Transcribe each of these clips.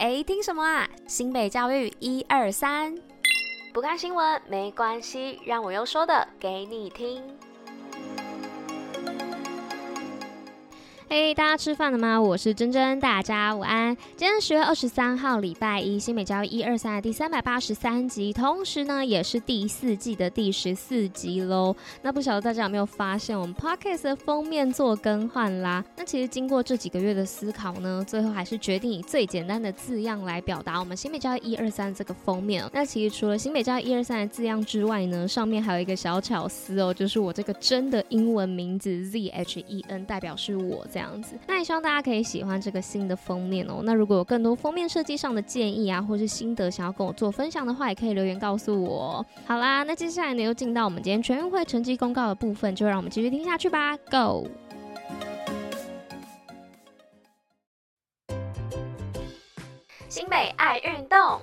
哎，听什么啊？新北教育一二三，不看新闻没关系，让我用说的给你听。嘿，hey, 大家吃饭了吗？我是珍珍，大家午安。今天十月二十三号，礼拜一，新北教育一二三的第三百八十三集，同时呢，也是第四季的第十四集喽。那不晓得大家有没有发现，我们 Podcast 的封面做更换啦？那其实经过这几个月的思考呢，最后还是决定以最简单的字样来表达我们新北教育一二三这个封面。那其实除了新北教育一二三的字样之外呢，上面还有一个小巧思哦，就是我这个真的英文名字 Z H E N，代表是我这样。这样子，那也希望大家可以喜欢这个新的封面哦。那如果有更多封面设计上的建议啊，或是心得想要跟我做分享的话，也可以留言告诉我。好啦，那接下来呢，又进到我们今天全运会成绩公告的部分，就让我们继续听下去吧。Go！新北爱运动。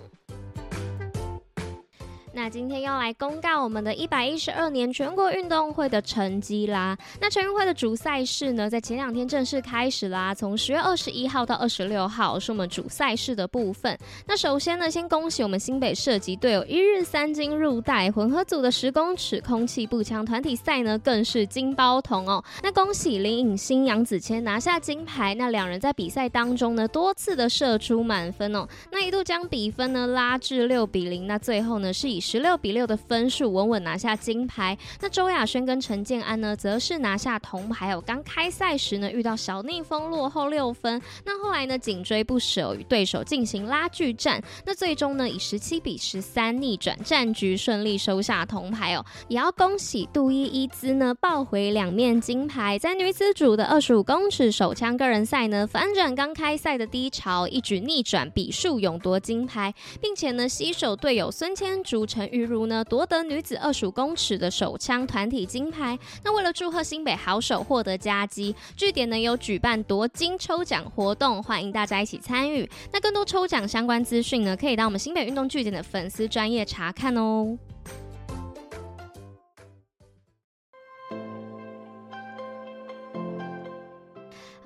那今天要来公告我们的一百一十二年全国运动会的成绩啦。那全运会的主赛事呢，在前两天正式开始啦，从十月二十一号到二十六号是我们主赛事的部分。那首先呢，先恭喜我们新北射击队有一日三金入袋，混合组的十公尺空气步枪团体赛呢，更是金包铜哦。那恭喜林颖欣、杨子谦拿下金牌。那两人在比赛当中呢，多次的射出满分哦，那一度将比分呢拉至六比零。那最后呢，是以十六比六的分数稳稳拿下金牌。那周亚轩跟陈建安呢，则是拿下铜牌。有刚开赛时呢，遇到小逆风落后六分。那后来呢，紧追不舍，与对手进行拉锯战。那最终呢，以十七比十三逆转战局，顺利收下铜牌哦。也要恭喜杜伊伊兹呢，抱回两面金牌。在女子组的二十五公尺手枪个人赛呢，反转刚开赛的低潮，一举逆转比数，勇夺金牌，并且呢，携手队友孙千竹。陈玉如呢夺得女子二十公尺的手枪团体金牌。那为了祝贺新北好手获得佳绩，据点呢有举办夺金抽奖活动，欢迎大家一起参与。那更多抽奖相关资讯呢，可以到我们新北运动据点的粉丝专业查看哦。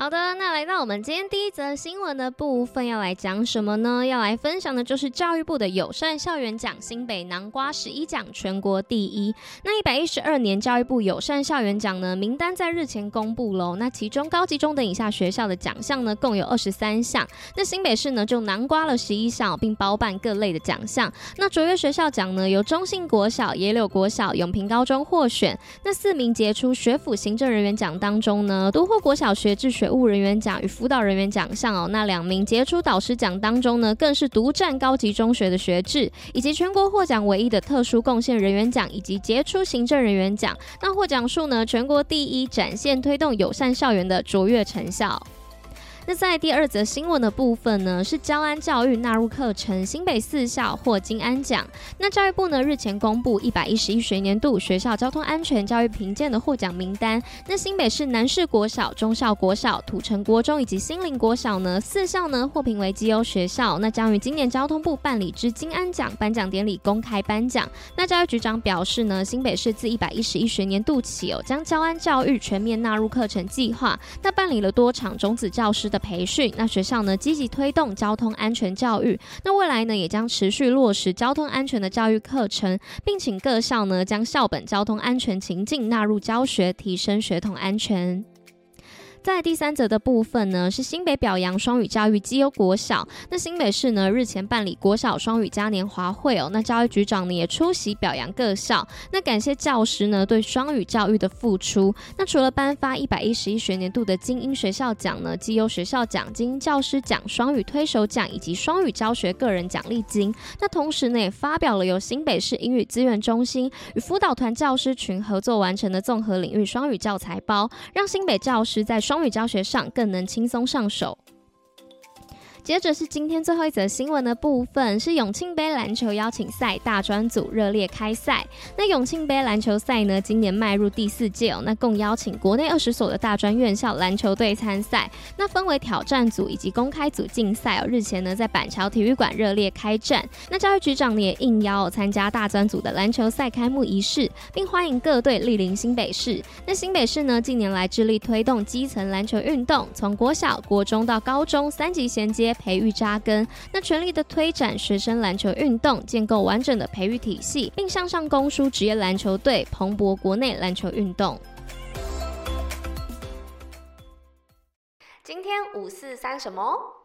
好的，那来到我们今天第一则新闻的部分，要来讲什么呢？要来分享的就是教育部的友善校园奖，新北南瓜十一奖全国第一。那一百一十二年教育部友善校园奖呢，名单在日前公布喽。那其中高级中等以下学校的奖项呢，共有二十三项。那新北市呢，就南瓜了十一项，并包办各类的奖项。那卓越学校奖呢，由中信国小、野柳国小、永平高中获选。那四名杰出学府行政人员奖当中呢，独获国小学制学务人员奖与辅导人员奖项哦，那两名杰出导师奖当中呢，更是独占高级中学的学制，以及全国获奖唯一的特殊贡献人员奖以及杰出行政人员奖。那获奖数呢，全国第一，展现推动友善校园的卓越成效。那在第二则新闻的部分呢，是交安教育纳入课程，新北四校获金安奖。那教育部呢日前公布一百一十一学年度学校交通安全教育评鉴的获奖名单。那新北市南势国小、中校国小、土城国中以及新林国小呢四校呢获评为绩优学校。那将于今年交通部办理之金安奖颁奖典礼公开颁奖。那教育局长表示呢，新北市自一百一十一学年度起哦，将交安教育全面纳入课程计划。那办理了多场种子教师的培训，那学校呢积极推动交通安全教育，那未来呢也将持续落实交通安全的教育课程，并请各校呢将校本交通安全情境纳入教学，提升学童安全。在第三则的部分呢，是新北表扬双语教育绩优国小。那新北市呢日前办理国小双语嘉年华会哦，那教育局长呢也出席表扬各校，那感谢教师呢对双语教育的付出。那除了颁发一百一十一学年度的精英学校奖呢、绩优学校奖、金教师奖、双语推手奖以及双语教学个人奖励金。那同时呢也发表了由新北市英语资源中心与辅导团教师群合作完成的综合领域双语教材包，让新北教师在双语教学上更能轻松上手。接着是今天最后一则新闻的部分，是永庆杯篮球邀请赛大专组热烈开赛。那永庆杯篮球赛呢，今年迈入第四届哦，那共邀请国内二十所的大专院校篮球队参赛。那分为挑战组以及公开组竞赛哦。日前呢，在板桥体育馆热烈开战。那教育局长呢也应邀参加大专组的篮球赛开幕仪式，并欢迎各队莅临新北市。那新北市呢，近年来致力推动基层篮球运动，从国小、国中到高中三级衔接。培育扎根，那全力的推展学生篮球运动，建构完整的培育体系，并向上供输职业篮球队，蓬勃国内篮球运动。今天五四三什么？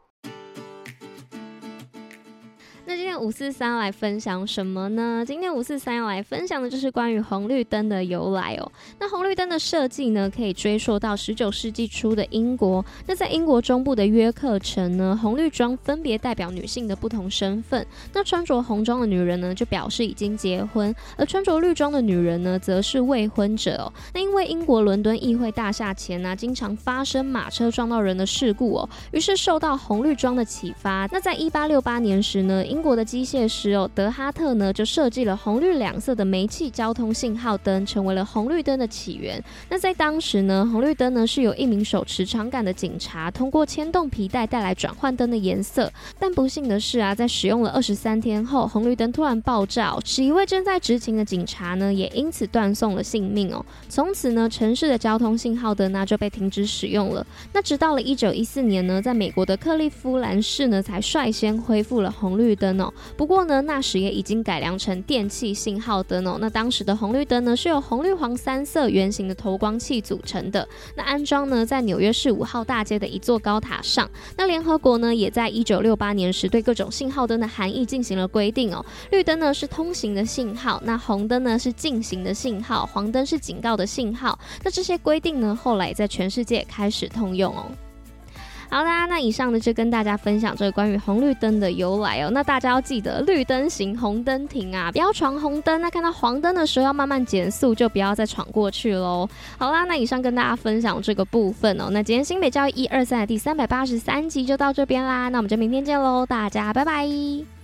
那今天五四三来分享什么呢？今天五四三要来分享的就是关于红绿灯的由来哦。那红绿灯的设计呢，可以追溯到十九世纪初的英国。那在英国中部的约克城呢，红绿装分别代表女性的不同身份。那穿着红装的女人呢，就表示已经结婚；而穿着绿装的女人呢，则是未婚者哦。那因为英国伦敦议会大厦前呢、经常发生马车撞到人的事故哦，于是受到红绿装的启发。那在一八六八年时呢，英英国的机械师哦，德哈特呢就设计了红绿两色的煤气交通信号灯，成为了红绿灯的起源。那在当时呢，红绿灯呢是由一名手持长杆的警察通过牵动皮带带来转换灯的颜色。但不幸的是啊，在使用了二十三天后，红绿灯突然爆炸，使一位正在执勤的警察呢也因此断送了性命哦。从此呢，城市的交通信号灯呢就被停止使用了。那直到了一九一四年呢，在美国的克利夫兰市呢才率先恢复了红绿灯哦。不过呢，那时也已经改良成电气信号灯哦。那当时的红绿灯呢，是由红绿黄三色圆形的投光器组成的。那安装呢，在纽约市五号大街的一座高塔上。那联合国呢，也在一九六八年时对各种信号灯的含义进行了规定哦。绿灯呢是通行的信号，那红灯呢是禁行的信号，黄灯是警告的信号。那这些规定呢，后来在全世界开始通用哦。好啦，那以上呢就跟大家分享这个关于红绿灯的由来哦。那大家要记得绿灯行，红灯停啊，不要闯红灯。那看到黄灯的时候要慢慢减速，就不要再闯过去喽。好啦，那以上跟大家分享这个部分哦。那今天新北教育一二三的第三百八十三集就到这边啦。那我们就明天见喽，大家拜拜。